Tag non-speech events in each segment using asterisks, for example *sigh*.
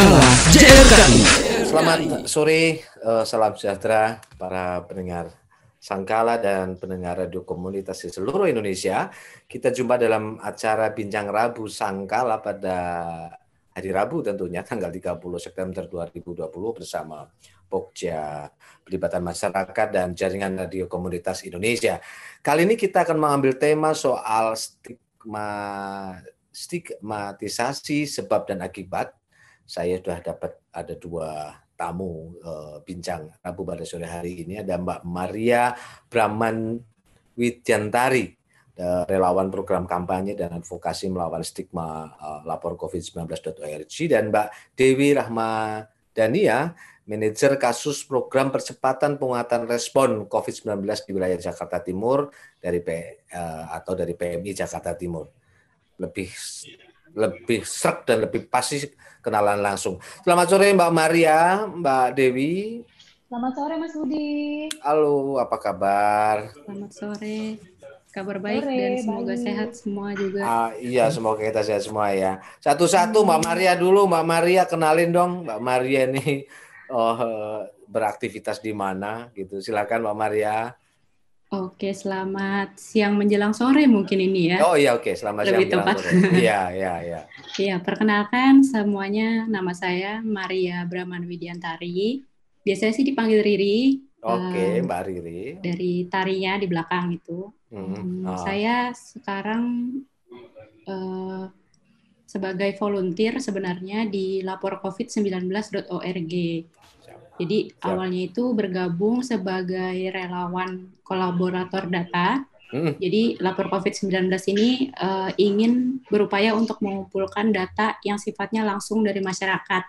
JRKI. Selamat sore, uh, salam sejahtera para pendengar Sangkala dan pendengar radio komunitas di seluruh Indonesia. Kita jumpa dalam acara Bincang Rabu Sangkala pada hari Rabu tentunya tanggal 30 September 2020 bersama Pokja, pelibatan masyarakat dan jaringan radio komunitas Indonesia. Kali ini kita akan mengambil tema soal stigma stigmatisasi sebab dan akibat saya sudah dapat ada dua tamu uh, bincang Rabu pada sore hari ini. Ada Mbak Maria Brahman Widyantari relawan program kampanye dan advokasi melawan stigma uh, lapor covid19.org dan Mbak Dewi Rahmadania manajer kasus program percepatan penguatan respon COVID-19 di wilayah Jakarta Timur dari P, uh, atau dari PMI Jakarta Timur. Lebih lebih serak dan lebih pasti kenalan langsung. Selamat sore Mbak Maria, Mbak Dewi. Selamat sore Mas Budi. Halo, apa kabar? Selamat sore. Kabar baik sore, dan semoga baik. sehat semua juga. Ah, iya, semoga kita sehat semua ya. Satu-satu Mbak Maria dulu, Mbak Maria kenalin dong Mbak Maria ini *laughs* oh, beraktivitas di mana gitu. Silakan Mbak Maria. Oke, selamat siang menjelang sore mungkin ini ya. Oh iya, oke, selamat Lebih siang tepat. sore. Iya, iya, iya. Iya, perkenalkan semuanya nama saya Maria Brahman Widiantari. Biasanya sih dipanggil Riri. Oke, uh, Mbak Riri. Dari tarinya di belakang itu. Hmm. Oh. Saya sekarang uh, sebagai volunteer sebenarnya di laporcovid19.org. Jadi Siap. awalnya itu bergabung sebagai relawan kolaborator data. Hmm. Jadi lapor COVID-19 ini uh, ingin berupaya untuk mengumpulkan data yang sifatnya langsung dari masyarakat.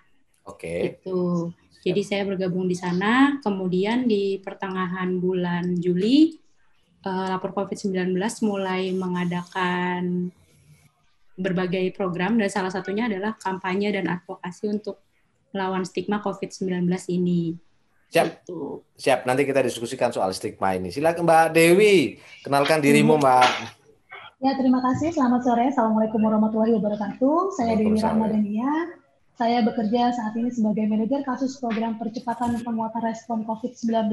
Oke. Okay. Itu. Jadi saya bergabung di sana. Kemudian di pertengahan bulan Juli, uh, lapor COVID-19 mulai mengadakan berbagai program dan salah satunya adalah kampanye dan advokasi untuk melawan stigma COVID-19 ini. Siap. Gitu. Siap, nanti kita diskusikan soal stigma ini. Silakan Mbak Dewi, kenalkan dirimu Mbak. Ya, terima kasih. Selamat sore. Assalamualaikum warahmatullahi wabarakatuh. Saya Dewi Ramadhania. Saya bekerja saat ini sebagai manajer kasus program percepatan penguatan respon COVID-19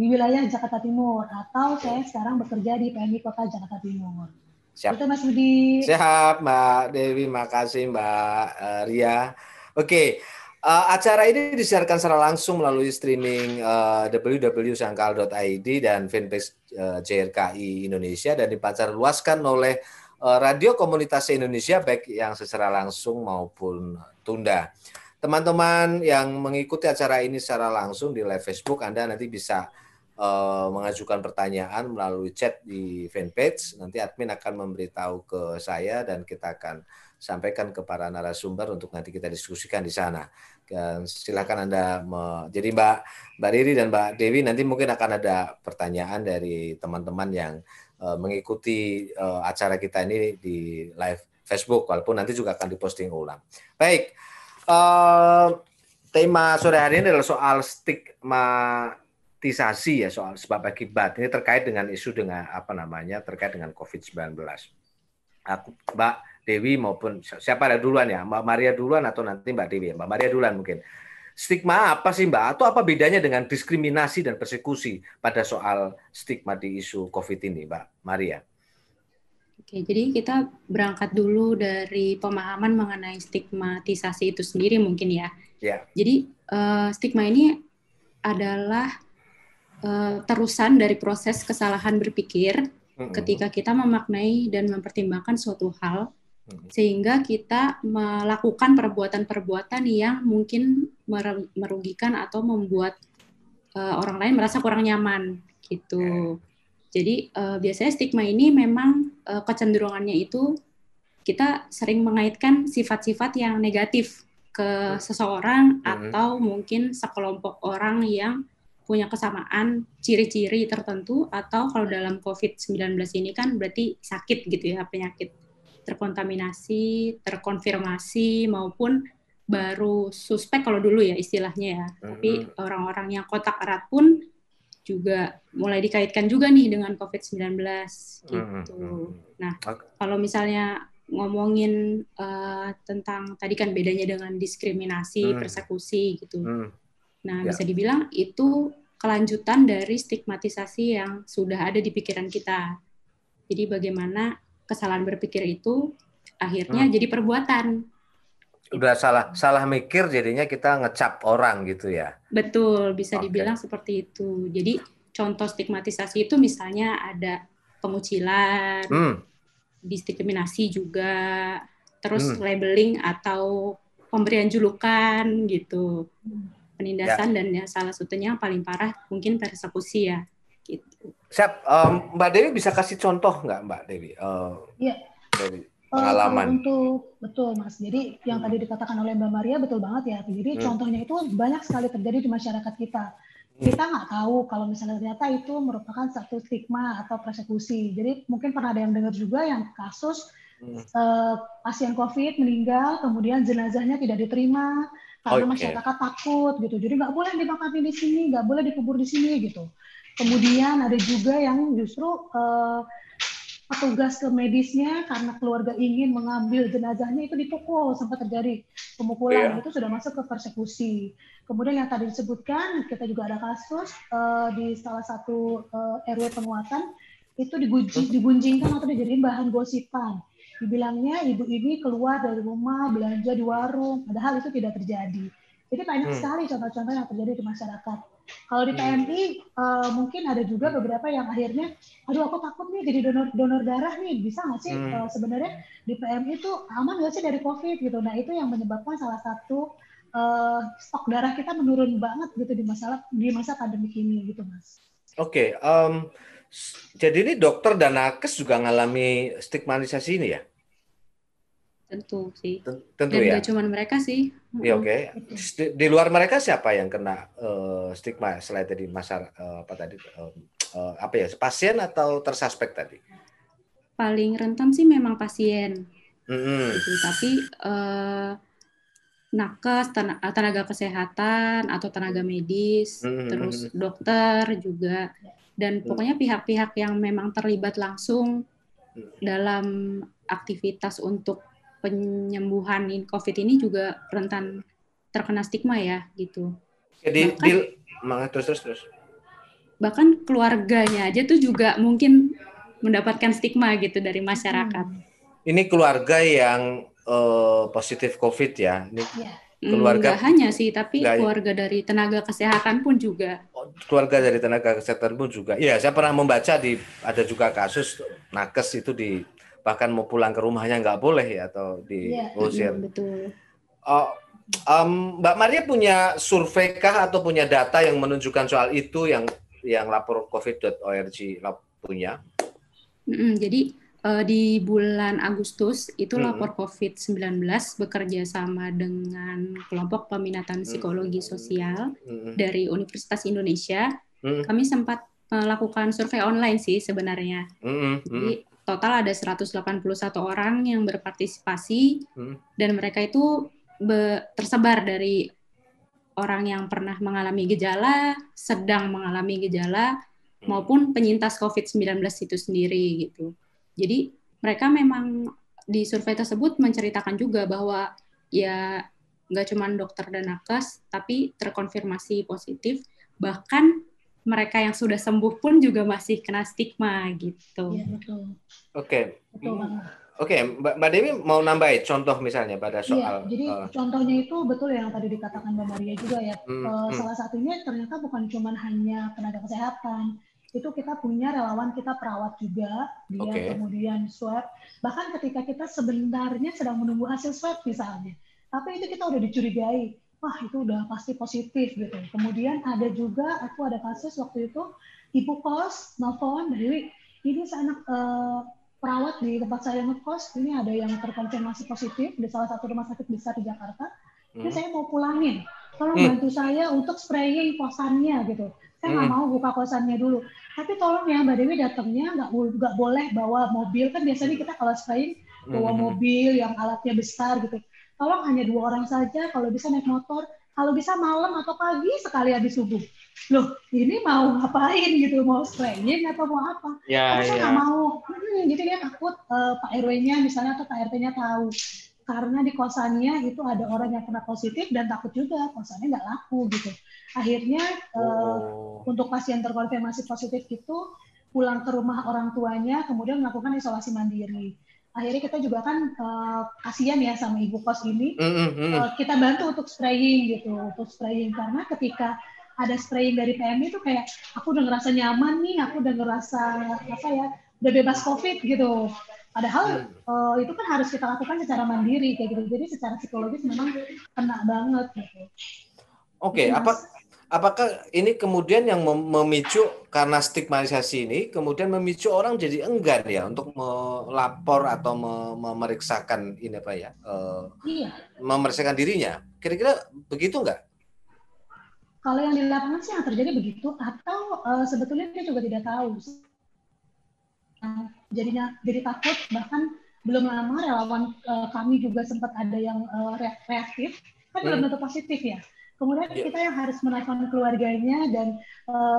di wilayah Jakarta Timur atau saya sekarang bekerja di PMI Kota Jakarta Timur. Siap. Itu Mas Budi. Siap, Mbak Dewi. Makasih Mbak uh, Ria. Oke, Uh, acara ini disiarkan secara langsung melalui streaming uh, www.sangkal.id dan fanpage uh, JRKI Indonesia dan dipancar luaskan oleh uh, radio komunitas Indonesia baik yang secara langsung maupun tunda. Teman-teman yang mengikuti acara ini secara langsung di live Facebook, Anda nanti bisa uh, mengajukan pertanyaan melalui chat di fanpage. Nanti admin akan memberitahu ke saya dan kita akan sampaikan ke para narasumber untuk nanti kita diskusikan di sana. Dan silakan Anda me... jadi Mbak Mbak Riri dan Mbak Dewi nanti mungkin akan ada pertanyaan dari teman-teman yang uh, mengikuti uh, acara kita ini di live Facebook walaupun nanti juga akan diposting ulang. Baik. Uh, tema sore hari ini adalah soal stigmatisasi ya soal sebab akibat. Ini terkait dengan isu dengan apa namanya terkait dengan COVID-19. Aku Mbak Dewi maupun siapa ada duluan ya, Mbak Maria duluan atau nanti Mbak Dewi ya, Mbak Maria duluan mungkin. Stigma apa sih Mbak? Atau apa bedanya dengan diskriminasi dan persekusi pada soal stigma di isu COVID ini, Mbak Maria? Oke, jadi kita berangkat dulu dari pemahaman mengenai stigmatisasi itu sendiri mungkin ya. Ya. Jadi uh, stigma ini adalah uh, terusan dari proses kesalahan berpikir ketika kita memaknai dan mempertimbangkan suatu hal. Sehingga kita melakukan perbuatan-perbuatan yang mungkin merugikan atau membuat uh, orang lain merasa kurang nyaman gitu. Jadi uh, biasanya stigma ini memang uh, kecenderungannya itu kita sering mengaitkan sifat-sifat yang negatif ke hmm. seseorang hmm. atau mungkin sekelompok orang yang punya kesamaan ciri-ciri tertentu atau kalau dalam COVID-19 ini kan berarti sakit gitu ya penyakit terkontaminasi, terkonfirmasi maupun baru suspek kalau dulu ya istilahnya ya. Mm-hmm. Tapi orang-orang yang kontak erat pun juga mulai dikaitkan juga nih dengan COVID-19 gitu. Mm-hmm. Nah, kalau misalnya ngomongin uh, tentang tadi kan bedanya dengan diskriminasi, hmm. persekusi gitu. Hmm. Nah, ya. bisa dibilang itu kelanjutan dari stigmatisasi yang sudah ada di pikiran kita. Jadi bagaimana kesalahan berpikir itu akhirnya hmm. jadi perbuatan. Udah salah salah mikir jadinya kita ngecap orang gitu ya. Betul, bisa okay. dibilang seperti itu. Jadi contoh stigmatisasi itu misalnya ada pengucilan, hmm diskriminasi juga, terus hmm. labeling atau pemberian julukan gitu, penindasan ya. dan ya salah satunya yang paling parah mungkin persekusi ya. Siap, um, Mbak Dewi bisa kasih contoh nggak Mbak Dewi? Uh, iya. Dari eh, pengalaman. Uh, untuk betul Mas. Jadi yang hmm. tadi dikatakan oleh Mbak Maria betul banget ya. Jadi hmm. contohnya itu banyak sekali terjadi di masyarakat kita kita nggak tahu kalau misalnya ternyata itu merupakan satu stigma atau persekusi. Jadi mungkin pernah ada yang dengar juga yang kasus hmm. uh, pasien COVID meninggal, kemudian jenazahnya tidak diterima karena okay. masyarakat takut gitu. Jadi nggak boleh dimakamkan di sini, nggak boleh dikubur di sini gitu. Kemudian ada juga yang justru uh, petugas ke medisnya karena keluarga ingin mengambil jenazahnya itu dipukul sampai terjadi pemukulan yeah. itu sudah masuk ke persekusi. Kemudian yang tadi disebutkan, kita juga ada kasus uh, di salah satu uh, eh, RW penguatan itu digunjing, digunjingkan atau dijadiin bahan gosipan. Dibilangnya ibu ini keluar dari rumah belanja di warung, padahal itu tidak terjadi. Jadi banyak hmm. sekali contoh-contoh yang terjadi di masyarakat. Kalau di PMI uh, eh, mungkin ada juga beberapa yang akhirnya, aduh aku takut nih jadi donor donor darah nih, bisa nggak sih hmm. uh, sebenarnya di PMI itu aman nggak sih dari COVID gitu? Nah itu yang menyebabkan salah satu uh, stok darah kita menurun banget gitu di masa di masa pandemi ini gitu mas. Oke, okay, um, jadi ini dokter dan nakes juga mengalami stigmatisasi ini ya? Tentu sih. Tentu dan ya. cuma mereka sih. Ya oke. Okay. Di, di luar mereka siapa yang kena uh, stigma selain tadi masa uh, apa tadi uh, uh, apa ya pasien atau tersuspek tadi? Paling rentan sih memang pasien. Mm -hmm. gitu. Tapi uh, nakes, tenaga kesehatan atau tenaga medis, mm-hmm. terus dokter juga, dan pokoknya pihak-pihak yang memang terlibat langsung dalam aktivitas untuk penyembuhan COVID ini juga rentan terkena stigma ya gitu. Jadi bahkan, terus terus terus. Bahkan keluarganya aja tuh juga mungkin mendapatkan stigma gitu dari masyarakat. Ini keluarga yang uh, positif COVID ya. Ini ya. keluarga Nggak hanya sih, tapi enggak, keluarga dari tenaga kesehatan pun juga. Oh, keluarga dari tenaga kesehatan pun juga. Iya, saya pernah membaca di ada juga kasus nakes itu di bahkan mau pulang ke rumahnya nggak boleh ya atau diusir. Ya, betul. Oh, um, Mbak Maria punya survei kah atau punya data yang menunjukkan soal itu yang yang lapor covid.org punya? Mm -hmm, jadi uh, di bulan Agustus itu hmm. lapor COVID-19 bekerja sama dengan kelompok peminatan psikologi sosial hmm. dari Universitas Indonesia. Hmm. Kami sempat melakukan survei online sih sebenarnya. Hmm. Jadi total ada 181 orang yang berpartisipasi hmm. dan mereka itu tersebar dari orang yang pernah mengalami gejala, sedang mengalami gejala, hmm. maupun penyintas COVID-19 itu sendiri gitu. Jadi mereka memang di survei tersebut menceritakan juga bahwa ya nggak cuma dokter dan nakes, tapi terkonfirmasi positif. Bahkan mereka yang sudah sembuh pun juga masih kena stigma gitu. Iya betul. Oke. Okay. Oke, okay, Mbak Dewi mau nambahin contoh misalnya pada iya, soal. Iya, jadi uh, contohnya itu betul yang tadi dikatakan Mbak Maria juga ya. Hmm, uh, hmm. Salah satunya ternyata bukan cuma hanya tenaga kesehatan, itu kita punya relawan kita perawat juga dia okay. kemudian swab bahkan ketika kita sebenarnya sedang menunggu hasil swab misalnya tapi itu kita udah dicurigai wah itu udah pasti positif gitu kemudian ada juga aku ada kasus waktu itu ibu kos nelfon dari ini seanak uh, perawat di tempat saya ngekos ini ada yang terkonfirmasi positif di salah satu rumah sakit besar di Jakarta ini hmm. saya mau pulangin tolong hmm. bantu saya untuk spraying kosannya gitu saya nggak hmm. mau buka kosannya dulu tapi tolong ya mbak Dewi datangnya nggak nggak boleh bawa mobil kan biasanya kita kalau spraying bawa hmm. mobil yang alatnya besar gitu. Tolong hanya dua orang saja kalau bisa naik motor. Kalau bisa malam atau pagi sekali habis subuh. Loh ini mau ngapain gitu? Mau spraying atau mau apa? Ya, saya nggak mau. Hmm, jadi dia takut uh, Pak RW-nya misalnya atau Pak RT-nya tahu. Karena di kosannya itu ada orang yang kena positif dan takut juga kosannya nggak laku gitu. Akhirnya uh, untuk pasien terkonfirmasi positif itu pulang ke rumah orang tuanya kemudian melakukan isolasi mandiri akhirnya kita juga kan uh, kasihan ya sama ibu kos ini mm -hmm. uh, kita bantu untuk spraying gitu untuk spraying karena ketika ada spraying dari PMI itu kayak aku udah ngerasa nyaman nih, aku udah ngerasa apa ya, udah bebas COVID gitu. Padahal hmm. uh, itu kan harus kita lakukan secara mandiri kayak gitu. Jadi secara psikologis memang kena banget gitu. Oke, okay, apa apakah ini kemudian yang memicu karena stigmatisasi ini kemudian memicu orang jadi enggan ya untuk melapor atau memeriksakan ini apa ya? Uh, iya. memeriksakan dirinya. Kira-kira begitu enggak? Kalau yang di lapangan sih yang terjadi begitu, atau uh, sebetulnya dia juga tidak tahu. Jadinya jadi takut, bahkan belum lama relawan uh, kami juga sempat ada yang uh, reaktif, kan hmm. belum tentu positif ya. Kemudian yeah. kita yang harus menelpon keluarganya dan uh,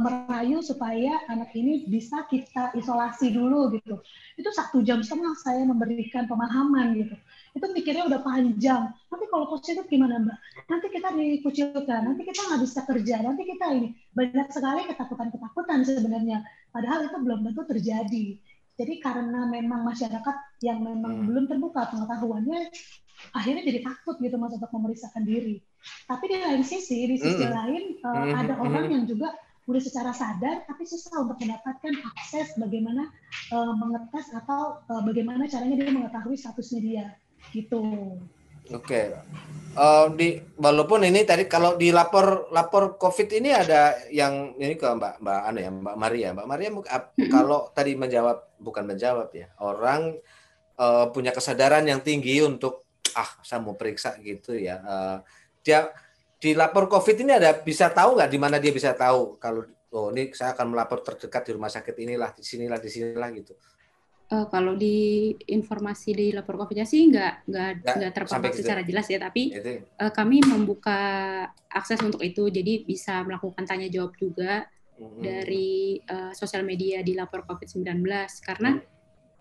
merayu supaya anak ini bisa kita isolasi dulu gitu. Itu satu jam setengah saya memberikan pemahaman gitu. Itu mikirnya udah panjang. Nanti kalau positif gimana mbak? Nanti kita dikucilkan, nanti kita nggak bisa kerja, nanti kita ini banyak sekali ketakutan-ketakutan sebenarnya. Padahal itu belum tentu terjadi. Jadi karena memang masyarakat yang memang hmm. belum terbuka pengetahuannya, akhirnya jadi takut gitu mas untuk memeriksakan diri. Tapi di lain sisi, di sisi mm. lain uh, mm. ada orang yang juga udah secara sadar tapi susah untuk mendapatkan akses bagaimana uh, mengetes atau uh, bagaimana caranya dia mengetahui statusnya dia gitu. Oke. Okay. Uh, di walaupun ini tadi kalau di lapor lapor COVID ini ada yang ini ke Mbak Mbak Anu ya Mbak Maria. Mbak Maria kalau tadi menjawab bukan menjawab ya. Orang uh, punya kesadaran yang tinggi untuk ah saya mau periksa gitu ya. Uh, dia di lapor COVID ini ada bisa tahu nggak di mana dia bisa tahu kalau oh ini saya akan melapor terdekat di rumah sakit inilah di sinilah di sinilah gitu. Uh, kalau di informasi di lapor COVID-nya sih nggak nggak nggak terpampang secara jelas ya, tapi uh, kami membuka akses untuk itu, jadi bisa melakukan tanya jawab juga hmm. dari uh, sosial media di lapor COVID-19 karena hmm.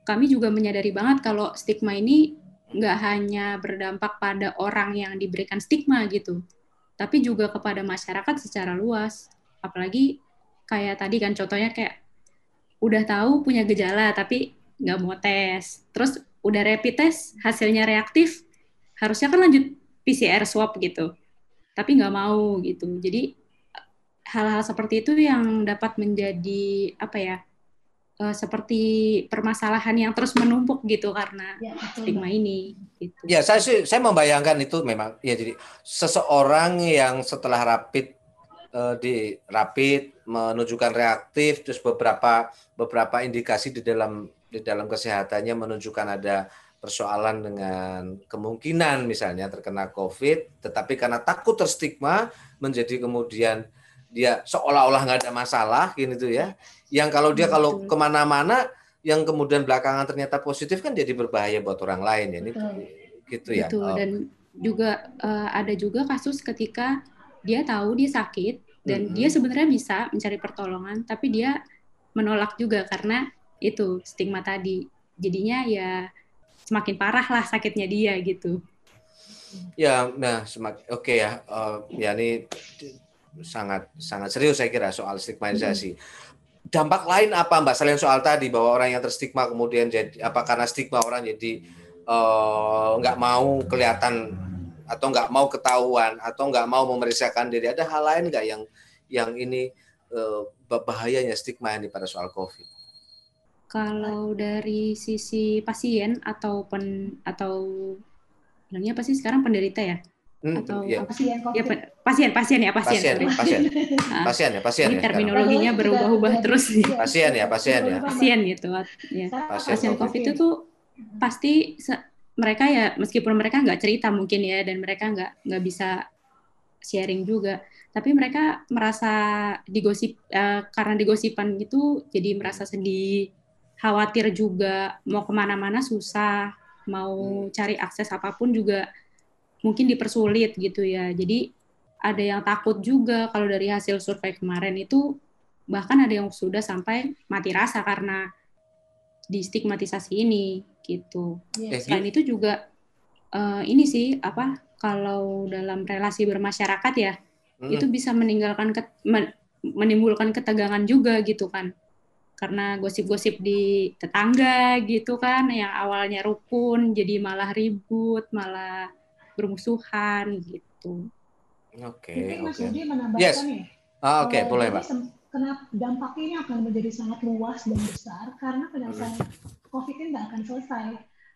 kami juga menyadari banget kalau stigma ini nggak hanya berdampak pada orang yang diberikan stigma gitu, tapi juga kepada masyarakat secara luas. Apalagi kayak tadi kan contohnya kayak udah tahu punya gejala tapi nggak mau tes, terus udah rapid test hasilnya reaktif, harusnya kan lanjut PCR swab gitu, tapi nggak mau gitu. Jadi hal-hal seperti itu yang dapat menjadi apa ya uh, seperti permasalahan yang terus menumpuk gitu karena ya, stigma ini. Gitu. Ya, saya sih saya membayangkan itu memang ya jadi seseorang yang setelah rapid uh, di rapid menunjukkan reaktif terus beberapa beberapa indikasi di dalam di dalam kesehatannya menunjukkan ada persoalan dengan kemungkinan misalnya terkena COVID, tetapi karena takut terstigma menjadi kemudian dia seolah-olah nggak ada masalah gitu ya. Yang kalau dia kalau ke mana-mana yang kemudian belakangan ternyata positif kan jadi berbahaya buat orang lain ya. Ini gitu ya. Betul. Oh. Dan juga uh, ada juga kasus ketika dia tahu dia sakit dan -hmm. dia sebenarnya bisa mencari pertolongan tapi dia menolak juga karena itu stigma tadi. Jadinya ya semakin parah lah sakitnya dia gitu. Ya, nah semakin oke okay ya. Uh, ya ini sangat sangat serius saya kira soal stigmatisasi. Dampak lain apa Mbak selain soal tadi bahwa orang yang terstigma kemudian jadi apa karena stigma orang jadi eh, nggak uh, mau kelihatan atau nggak mau ketahuan atau nggak mau memeriksakan diri ada hal lain nggak yang yang ini uh, bahayanya stigma ini pada soal COVID? Kalau dari sisi pasien atau pen atau bilangnya apa sih sekarang penderita ya? Hmm, atau ya. pasien ya, pasien pasien ya pasien. Pasien pasien. Ah. *laughs* pasien ya pasien ini ya, terminologinya berubah-ubah terus nih pasien ya pasien ya. Pasien gitu ya. Pasien, pasien covid itu tuh pasti mereka ya meskipun mereka nggak cerita mungkin ya dan mereka nggak nggak bisa sharing juga tapi mereka merasa digosip uh, karena digosipan itu jadi merasa sedih khawatir juga mau ke mana-mana susah mau hmm. cari akses apa pun juga mungkin dipersulit gitu ya. Jadi ada yang takut juga kalau dari hasil survei kemarin itu bahkan ada yang sudah sampai mati rasa karena distigmatisasi ini gitu. Yeah. Selain itu juga uh, ini sih apa kalau dalam relasi bermasyarakat ya hmm. itu bisa meninggalkan ke, men, menimbulkan ketegangan juga gitu kan karena gosip-gosip di tetangga gitu kan yang awalnya rukun jadi malah ribut malah bermusuhan gitu. Oke. Okay, Mas okay. Budi menambahkan yes. ya. Ah, Oke, okay, boleh Pak. Kenapa dampaknya ini akan menjadi sangat luas dan besar karena penyelesaian hmm. COVID ini nggak akan selesai.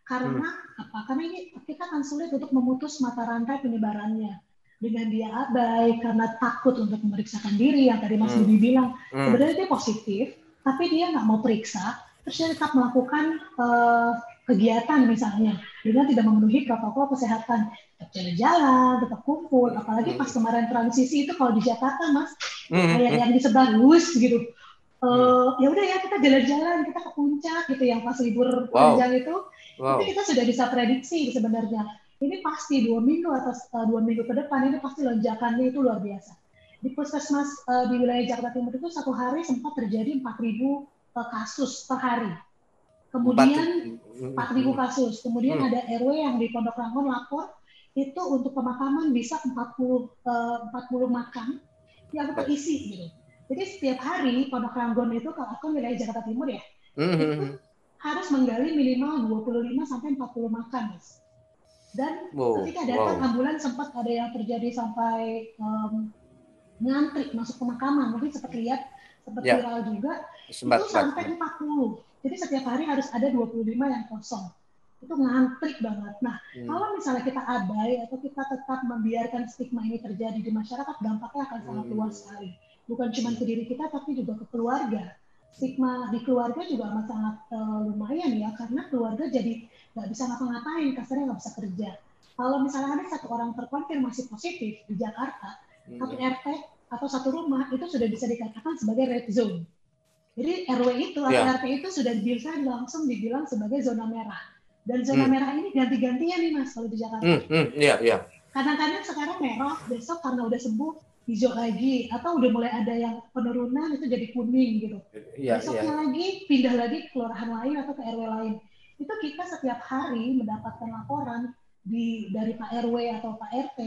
Karena hmm. apa? Karena ini kita akan sulit untuk memutus mata rantai penyebarannya dengan dia abai karena takut untuk memeriksakan diri yang tadi Mas hmm. Budi bilang hmm. sebenarnya dia positif tapi dia nggak mau periksa terus dia tetap melakukan uh, kegiatan misalnya dengan tidak memenuhi protokol kesehatan tetap jalan-jalan tetap kumpul apalagi pas kemarin transisi itu kalau di Jakarta mas hmm. kayak yang di sebelah Gus gitu uh, ya udah ya kita jalan-jalan kita ke puncak gitu yang pas libur wow. panjang itu wow. itu kita sudah bisa prediksi sebenarnya ini pasti dua minggu atau uh, dua minggu ke depan ini pasti lonjakannya itu luar biasa. Di puskesmas uh, di wilayah Jakarta Timur itu satu hari sempat terjadi 4.000 uh, kasus per hari. Kemudian 4.000 kasus. Kemudian hmm. ada RW yang di Pondok Rangon lapor itu untuk pemakaman bisa 40 uh, 40 makam yang terisi gitu. Jadi setiap hari Pondok Rangon itu kalau aku wilayah Jakarta Timur ya, mm -hmm. itu harus menggali minimal 25 sampai 40 makam, Mas. Dan wow. ketika datang wow. ambulan sempat ada yang terjadi sampai um, ngantri masuk pemakaman. Mungkin sempat lihat, sempat ya. viral juga. Sempat, itu sampai 40. Jadi setiap hari harus ada 25 yang kosong. Itu ngantri banget. Nah, hmm. kalau misalnya kita abai atau kita tetap membiarkan stigma ini terjadi di masyarakat, dampaknya akan sangat hmm. luas sekali. Bukan cuma ke diri kita, tapi juga ke keluarga stigma di keluarga juga amat sangat uh, lumayan ya karena keluarga jadi nggak bisa ngapa-ngapain kasarnya nggak bisa kerja kalau misalnya ada satu orang terkonfirmasi positif di Jakarta hmm. satu RT atau satu rumah itu sudah bisa dikatakan sebagai red zone jadi RW itu atau yeah. RT itu sudah bisa langsung dibilang sebagai zona merah dan zona hmm. merah ini ganti-gantian nih mas kalau di Jakarta hmm, hmm, yeah, yeah. kadang-kadang sekarang merah besok karena udah sembuh hijau lagi atau udah mulai ada yang penurunan itu jadi kuning gitu. Ya, Besoknya ya. lagi pindah lagi ke kelurahan lain atau ke RW lain. Itu kita setiap hari mendapatkan laporan di dari Pak RW atau Pak RT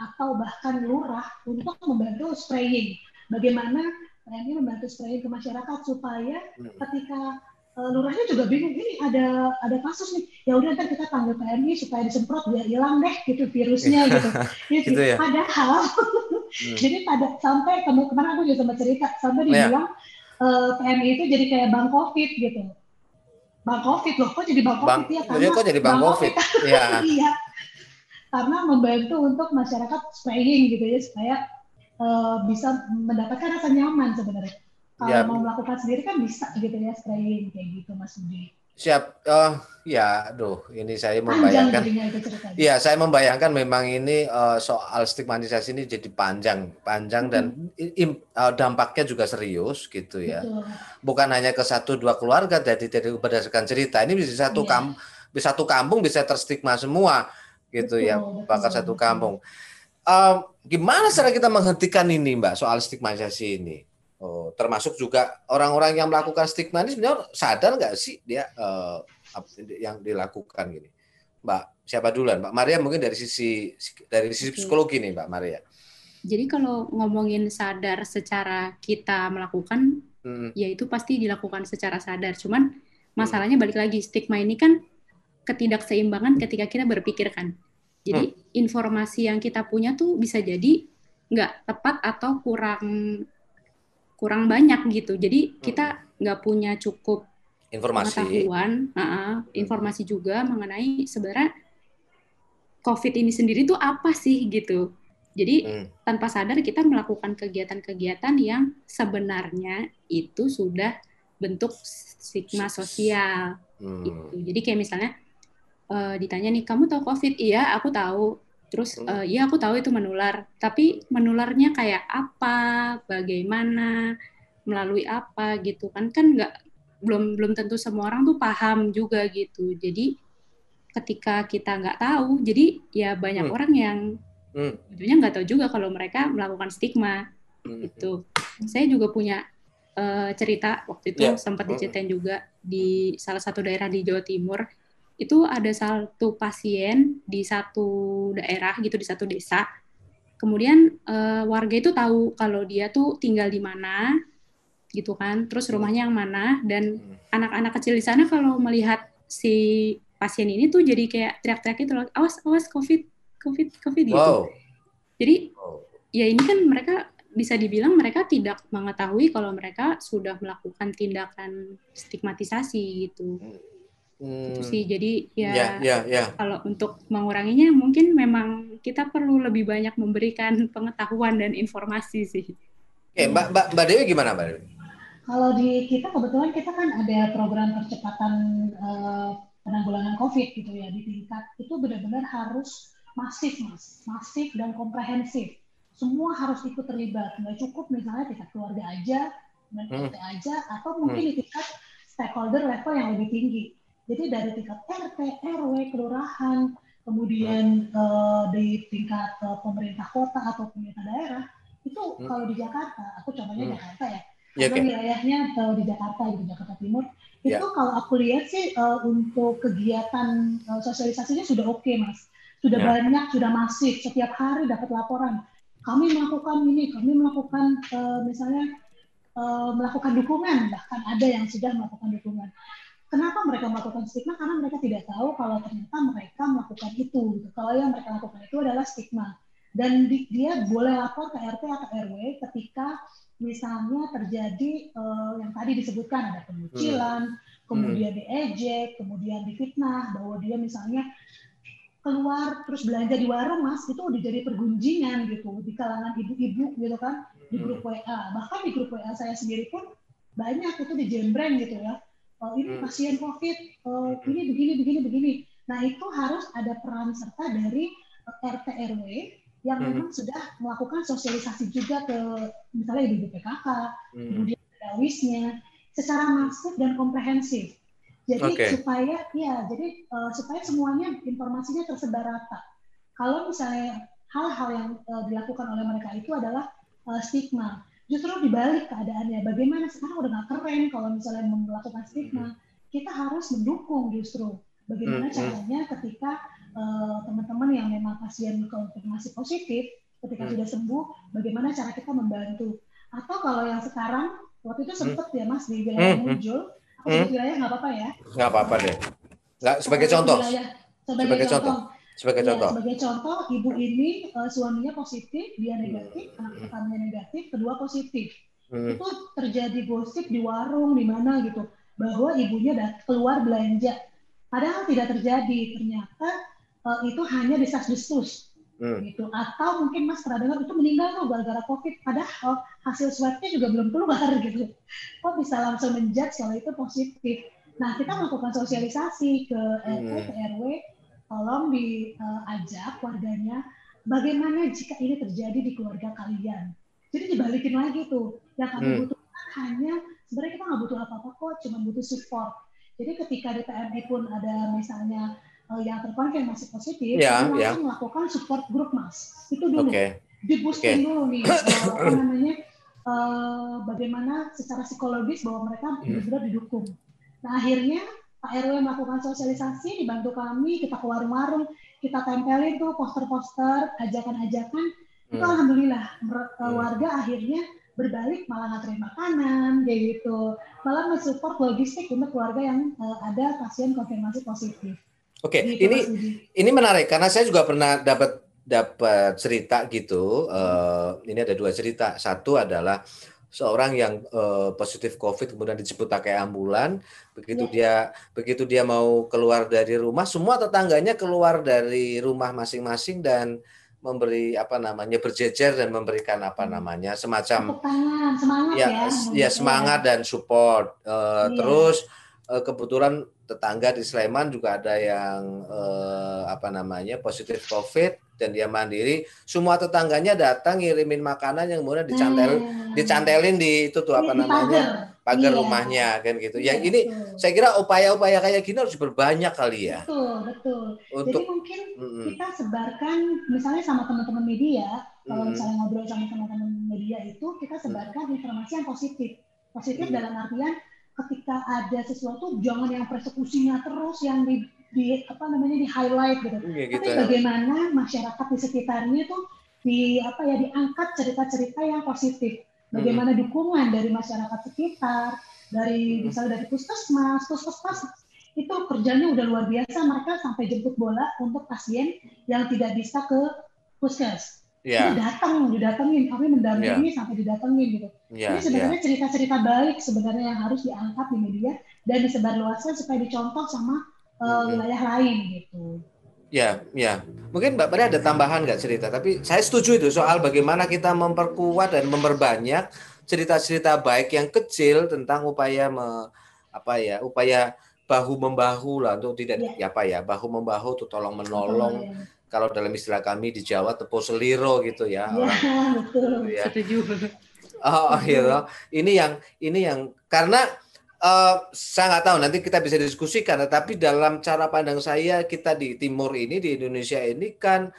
atau bahkan lurah untuk membantu spraying. Bagaimana PMI membantu spraying ke masyarakat supaya hmm. ketika uh, lurahnya juga bingung ini ada ada kasus nih ya udah ntar kita panggil PMI supaya disemprot biar hilang deh gitu virusnya gitu. *laughs* gitu ya. Padahal *laughs* Hmm. Jadi pada sampai kemarin aku juga sempat cerita sampai iya. dibilang yeah. uh, PMI itu jadi kayak bank COVID gitu. Bank COVID loh, kok jadi bank COVID ya? Karena kok jadi bank, COVID? Iya. *laughs* iya. Karena membantu untuk masyarakat spraying gitu ya supaya uh, bisa mendapatkan rasa nyaman sebenarnya. Kalau ya. mau melakukan sendiri kan bisa gitu ya spraying kayak gitu Mas Budi. Siap. Oh, ya, aduh, ini saya membayangkan. Iya, saya membayangkan memang ini uh, soal stigmatisasi ini jadi panjang, panjang hmm. dan im, uh, dampaknya juga serius gitu ya. Betul. Bukan hanya ke satu dua keluarga, jadi dari berdasarkan cerita ini bisa satu iya. kam, bisa satu kampung bisa terstigma semua gitu ya, betul, ya, bakal satu kampung. Uh, gimana cara kita menghentikan ini, Mbak, soal stigmatisasi ini? Oh, termasuk juga orang-orang yang melakukan stigma ini sebenarnya sadar nggak sih dia uh, yang dilakukan gini, Mbak? Siapa duluan, Mbak Maria? Mungkin dari sisi dari sisi psikologi nih, Mbak Maria. Jadi kalau ngomongin sadar secara kita melakukan, hmm. ya itu pasti dilakukan secara sadar. Cuman masalahnya balik lagi stigma ini kan ketidakseimbangan ketika kita berpikir kan. Jadi hmm. informasi yang kita punya tuh bisa jadi nggak tepat atau kurang kurang banyak gitu. Jadi kita nggak punya cukup informasi pengetahuan, uh -uh, informasi juga mengenai sebenarnya COVID ini sendiri itu apa sih gitu. Jadi hmm. tanpa sadar kita melakukan kegiatan-kegiatan yang sebenarnya itu sudah bentuk stigma sosial hmm. gitu. Jadi kayak misalnya uh, ditanya nih kamu tahu COVID? Iya, aku tahu. Terus uh, ya aku tahu itu menular, tapi menularnya kayak apa, bagaimana, melalui apa gitu kan kan nggak belum belum tentu semua orang tuh paham juga gitu. Jadi ketika kita nggak tahu, jadi ya banyak hmm. orang yang hmm. tentunya nggak tahu juga kalau mereka melakukan stigma hmm. itu saya juga punya uh, cerita waktu itu yeah. sempat hmm. diceritain juga di salah satu daerah di Jawa Timur itu ada satu pasien di satu daerah gitu di satu desa kemudian uh, warga itu tahu kalau dia tuh tinggal di mana gitu kan terus hmm. rumahnya yang mana dan hmm. anak-anak kecil di sana kalau melihat si pasien ini tuh jadi kayak teriak-teriak itu loh awas awas covid covid covid gitu wow. jadi ya ini kan mereka bisa dibilang mereka tidak mengetahui kalau mereka sudah melakukan tindakan stigmatisasi gitu. Hmm. Itu sih. Jadi ya, yeah, yeah, yeah. kalau untuk menguranginya mungkin memang kita perlu lebih banyak memberikan pengetahuan dan informasi sih. Oke, Mbak Mbak Mbak Dewi gimana, Mbak Dewi? Kalau di kita kebetulan kita kan ada program percepatan uh, penanggulangan COVID gitu ya di tingkat itu benar-benar harus masif mas, masif dan komprehensif semua harus ikut terlibat nggak cukup misalnya tingkat keluarga aja dan hmm. aja atau mungkin hmm. di tingkat stakeholder level yang lebih tinggi jadi dari tingkat RT RW kelurahan kemudian hmm. uh, di tingkat uh, pemerintah kota atau pemerintah daerah itu hmm. kalau di Jakarta aku contohnya hmm. Jakarta ya ya, okay. wilayahnya uh, di Jakarta di Jakarta Timur itu yeah. kalau aku lihat sih uh, untuk kegiatan uh, sosialisasinya sudah oke okay, mas sudah yeah. banyak sudah masif setiap hari dapat laporan kami melakukan ini, kami melakukan uh, misalnya uh, melakukan dukungan, bahkan ada yang sudah melakukan dukungan. Kenapa mereka melakukan stigma? Karena mereka tidak tahu kalau ternyata mereka melakukan itu. Gitu. Kalau yang mereka lakukan itu adalah stigma. Dan di, dia boleh lapor ke RT atau RW ketika misalnya terjadi uh, yang tadi disebutkan ada pemucilan, hmm. kemudian diejek, kemudian difitnah bahwa dia misalnya keluar terus belanja di warung mas itu udah jadi pergunjingan gitu di kalangan ibu-ibu gitu kan di hmm. grup WA bahkan di grup WA saya sendiri pun banyak itu di jembreng gitu ya oh, ini hmm. pasien covid oh, ini begini begini begini nah itu harus ada peran serta dari eh, RT RW yang hmm. memang sudah melakukan sosialisasi juga ke misalnya ibu PKK hmm. kemudian ada wisnya secara masif dan komprehensif jadi okay. supaya ya, jadi uh, supaya semuanya informasinya tersebar rata. Kalau misalnya hal-hal yang uh, dilakukan oleh mereka itu adalah uh, stigma, justru dibalik keadaannya. Bagaimana sekarang udah nggak keren kalau misalnya melakukan stigma, kita harus mendukung justru. Bagaimana hmm, hmm. caranya ketika teman-teman uh, yang memang pasien konfirmasi positif, ketika hmm. sudah sembuh, bagaimana cara kita membantu. Atau kalau yang sekarang waktu itu sempat hmm. ya mas di wilayah hmm. muncul hmm? wilayah nggak apa-apa ya? Nggak apa-apa deh. Nggak sebagai contoh. Wilayah, sebagai, sebagai contoh. contoh. Sebagai ya, contoh. Sebagai contoh, ibu ini uh, suaminya positif, dia negatif, hmm. anak pertamanya negatif, kedua positif. Hmm. Itu terjadi gosip di warung di mana gitu bahwa ibunya keluar belanja. Padahal tidak terjadi. Ternyata uh, itu hanya desas-desus hmm. gitu atau mungkin mas pernah dengar itu meninggal tuh gara-gara covid padahal hasil swabnya juga belum keluar *laughs* gitu kok bisa langsung menjudge kalau itu positif nah kita melakukan sosialisasi ke RT hmm. ke RW tolong diajak uh, warganya bagaimana jika ini terjadi di keluarga kalian jadi dibalikin lagi tuh yang kami hmm. butuhkan hanya sebenarnya kita nggak butuh apa-apa kok cuma butuh support jadi ketika di PMI pun ada misalnya uh, yang terkonfirmasi positif, yeah, langsung yeah. melakukan support group mas. Itu dulu. Okay. Di boosting okay. dulu nih, uh, *coughs* apa namanya, uh, bagaimana secara psikologis bahwa mereka hmm. benar-benar didukung. Nah akhirnya Pak RW melakukan sosialisasi, dibantu kami, kita ke warung-warung, kita tempelin tuh poster-poster, ajakan-ajakan. Hmm. Itu alhamdulillah hmm. warga akhirnya berbalik malah nganterin makanan kayak gitu malah mensupport logistik untuk keluarga yang uh, ada pasien konfirmasi positif Oke, okay. ini ini menarik karena saya juga pernah dapat dapat cerita gitu. Uh, ini ada dua cerita. Satu adalah seorang yang uh, positif COVID kemudian dijemput pakai ambulan. Begitu yeah. dia begitu dia mau keluar dari rumah, semua tetangganya keluar dari rumah masing-masing dan memberi apa namanya berjejer dan memberikan apa hmm. namanya semacam semangat ya ya, ya semangat dan support. Uh, yeah. Terus uh, kebetulan tetangga di Sleman juga ada yang eh, apa namanya positif COVID dan dia mandiri. Semua tetangganya datang ngirimin makanan yang kemudian dicantel, hmm. dicantelin di itu tuh apa namanya pagar, iya. rumahnya kan gitu. Iya, yang ini betul. saya kira upaya-upaya kayak gini harus berbanyak kali ya. Betul, betul. Untuk, Jadi mungkin mm, kita sebarkan misalnya sama teman-teman media, mm, kalau misalnya ngobrol sama teman-teman media itu kita sebarkan mm, informasi yang positif. Positif mm, dalam artian ketika ada sesuatu jangan yang persekusinya terus yang di, di apa namanya di highlight gitu. Ya, gitu. Tapi ya. bagaimana masyarakat di sekitarnya itu di apa ya diangkat cerita-cerita yang positif bagaimana dukungan dari masyarakat sekitar, dari misalnya dari puskesmas, puskesmas itu kerjanya udah luar biasa, mereka sampai jemput bola untuk pasien yang tidak bisa ke puskes. Yeah. datang, didatengin, kami mendampingi yeah. sampai didatengin gitu. Yeah, Ini sebenarnya yeah. cerita-cerita baik sebenarnya yang harus diangkat di media dan disebarluaskan supaya dicontoh sama uh, wilayah lain gitu. Ya, ya. Mungkin Mbak Maria ada tambahan nggak cerita? Tapi saya setuju itu soal bagaimana kita memperkuat dan memperbanyak cerita-cerita baik yang kecil tentang upaya me, apa ya, upaya bahu membahu lah untuk tidak ya, ya apa ya, bahu membahu untuk tolong menolong. Oh, ya. Kalau dalam istilah kami di Jawa tepo seliro gitu ya. Iya, *laughs* betul. Ya. Setuju. Oh, iya. Ini yang ini yang karena Uh, saya nggak tahu nanti kita bisa diskusikan, tetapi dalam cara pandang saya kita di Timur ini di Indonesia ini kan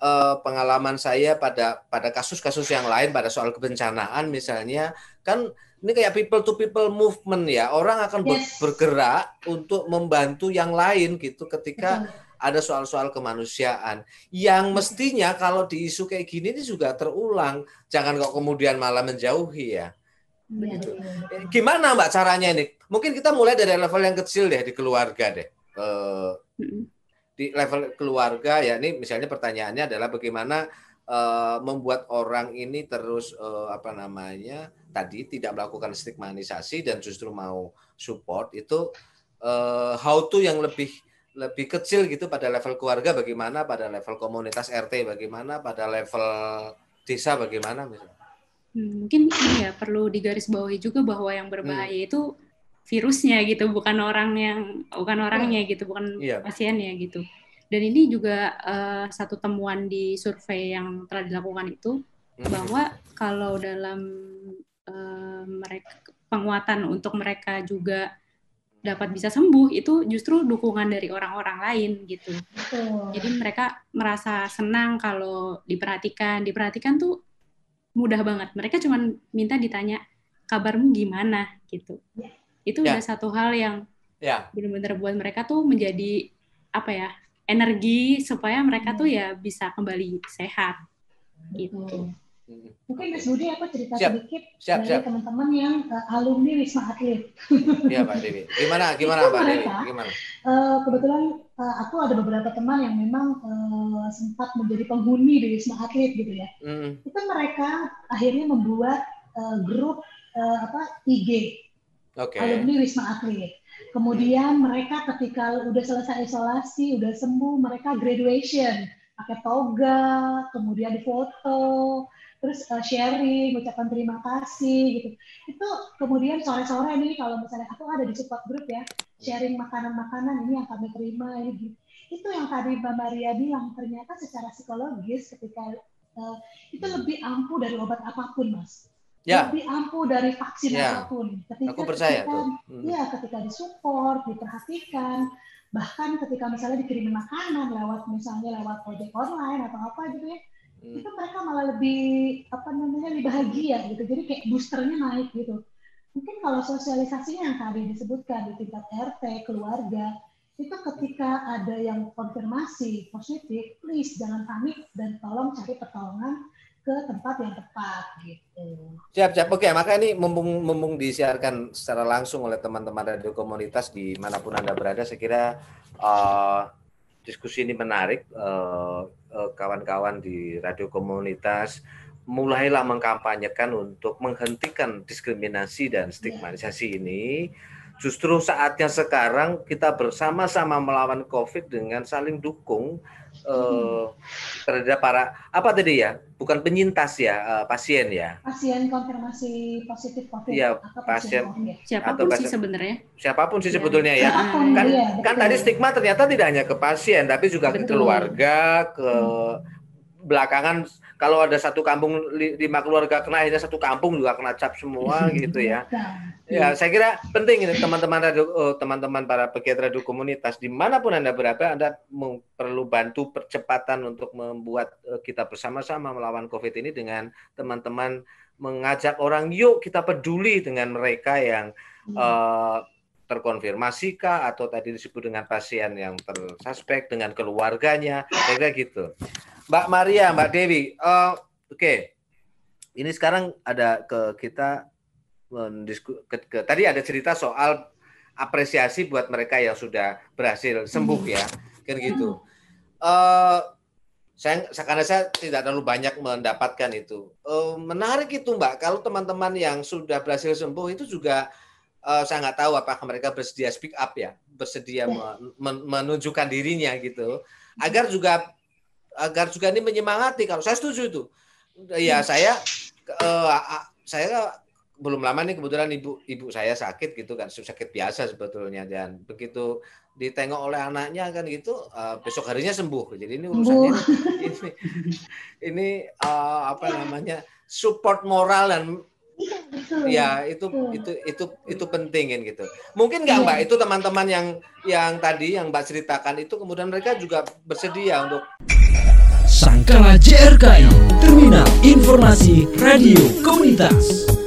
uh, pengalaman saya pada pada kasus-kasus yang lain pada soal kebencanaan misalnya kan ini kayak people to people movement ya orang akan yes. bergerak untuk membantu yang lain gitu ketika ada soal-soal kemanusiaan yang mestinya kalau di isu kayak gini ini juga terulang jangan kok kemudian malah menjauhi ya Begitu. Ya, Gimana Mbak caranya ini? Mungkin kita mulai dari level yang kecil deh di keluarga deh. Uh, di level keluarga ya ini misalnya pertanyaannya adalah bagaimana uh, membuat orang ini terus uh, apa namanya tadi tidak melakukan stigmatisasi dan justru mau support itu uh, how to yang lebih lebih kecil gitu pada level keluarga bagaimana pada level komunitas RT bagaimana pada level desa bagaimana misalnya Hmm, mungkin ini ya perlu digarisbawahi juga bahwa yang berbahaya hmm. itu virusnya gitu, bukan orang yang bukan orangnya gitu, bukan yeah. pasiennya gitu. Dan ini juga uh, satu temuan di survei yang telah dilakukan itu hmm. bahwa kalau dalam uh, mereka penguatan untuk mereka juga dapat bisa sembuh itu justru dukungan dari orang-orang lain gitu. Oh. Jadi mereka merasa senang kalau diperhatikan, diperhatikan tuh mudah banget. Mereka cuma minta ditanya kabarmu gimana gitu. Ya. Itu ya. udah satu hal yang ya. benar-benar buat mereka tuh menjadi apa ya energi supaya mereka tuh ya bisa kembali sehat gitu. Mungkin Mas Budi apa cerita siap, sedikit siap, dari teman-teman yang uh, alumni Wisma Atlet. Iya Pak Dewi. Gimana *laughs* gimana Pak Dewi? Gimana? Uh, kebetulan uh, aku ada beberapa teman yang memang uh, sempat menjadi penghuni di Wisma Atlet gitu ya. Mm. Itu mereka akhirnya membuat uh, grup uh, apa IG okay. alumni Wisma Atlet. Kemudian mereka ketika udah selesai isolasi, udah sembuh, mereka graduation pakai toga, kemudian difoto, terus uh, sharing, ucapan terima kasih gitu. Itu kemudian sore-sore ini kalau misalnya aku ada di support group ya, sharing makanan-makanan ini yang kami terima ini gitu. Itu yang tadi Mbak Maria bilang ternyata secara psikologis ketika uh, itu lebih ampuh dari obat apa pun, Mas. Ya. Lebih ampuh dari vaksin ya. apa pun. Ketika, aku percaya ketika, tuh. Hmm. Ya, ketika disupport, diperhatikan, bahkan ketika misalnya dikirim makanan lewat misalnya lewat ojek online atau apa gitu ya hmm. itu mereka malah lebih apa namanya lebih bahagia gitu jadi kayak boosternya naik gitu mungkin kalau sosialisasinya yang tadi disebutkan di tingkat RT keluarga itu ketika ada yang konfirmasi positif please jangan panik dan tolong cari pertolongan ke tempat yang tepat gitu. Siap, siap. Oke, maka ini mumpung mumpung disiarkan secara langsung oleh teman-teman radio komunitas di mana pun Anda berada, saya kira uh, diskusi ini menarik uh, uh, kawan-kawan di radio komunitas mulailah mengkampanyekan untuk menghentikan diskriminasi dan stigmatisasi yeah. ini. Justru saatnya sekarang kita bersama-sama melawan COVID dengan saling dukung uh, terhadap para apa tadi ya? Bukan penyintas ya, uh, pasien ya. Pasien konfirmasi positif COVID. Iya, pasien. pasien siapa pun atau sih sebenarnya. Siapa pun sih ya. sebetulnya ya. Siapa pun, kan ya, kan tadi stigma ternyata tidak hanya ke pasien tapi juga Betul. ke keluarga, ke hmm belakangan kalau ada satu kampung lima keluarga kena akhirnya satu kampung juga kena cap semua *laughs* gitu ya. Ya, saya kira penting ini teman-teman oh, teman-teman para pegiat radio komunitas. Di mana pun anda berada, anda perlu bantu percepatan untuk membuat uh, kita bersama-sama melawan COVID ini dengan teman-teman mengajak orang yuk kita peduli dengan mereka yang uh, terkonfirmasi kah atau tadi disebut dengan pasien yang tersuspek dengan keluarganya? Kira gitu. Mbak Maria Mbak Dewi uh, oke. Okay. ini sekarang ada ke kita ke, ke, tadi ada cerita soal apresiasi buat mereka yang sudah berhasil sembuh ya kan gitu. Uh, saya karena saya tidak terlalu banyak mendapatkan itu. Uh, menarik itu Mbak. Kalau teman-teman yang sudah berhasil sembuh itu juga uh, saya nggak tahu apakah mereka bersedia speak up ya, bersedia ya. men menunjukkan dirinya gitu, agar juga agar juga ini menyemangati. Kalau saya setuju itu, ya hmm. saya uh, saya belum lama nih kebetulan ibu ibu saya sakit gitu kan sakit biasa sebetulnya dan begitu ditengok oleh anaknya kan gitu uh, besok harinya sembuh jadi ini urusannya ini ini, ini uh, apa namanya support moral dan Iya, itu itu itu itu penting kan gitu. Mungkin nggak Mbak iya. itu teman-teman yang yang tadi yang Mbak ceritakan itu kemudian mereka juga bersedia untuk Sangkala JRKI Terminal Informasi Radio Komunitas.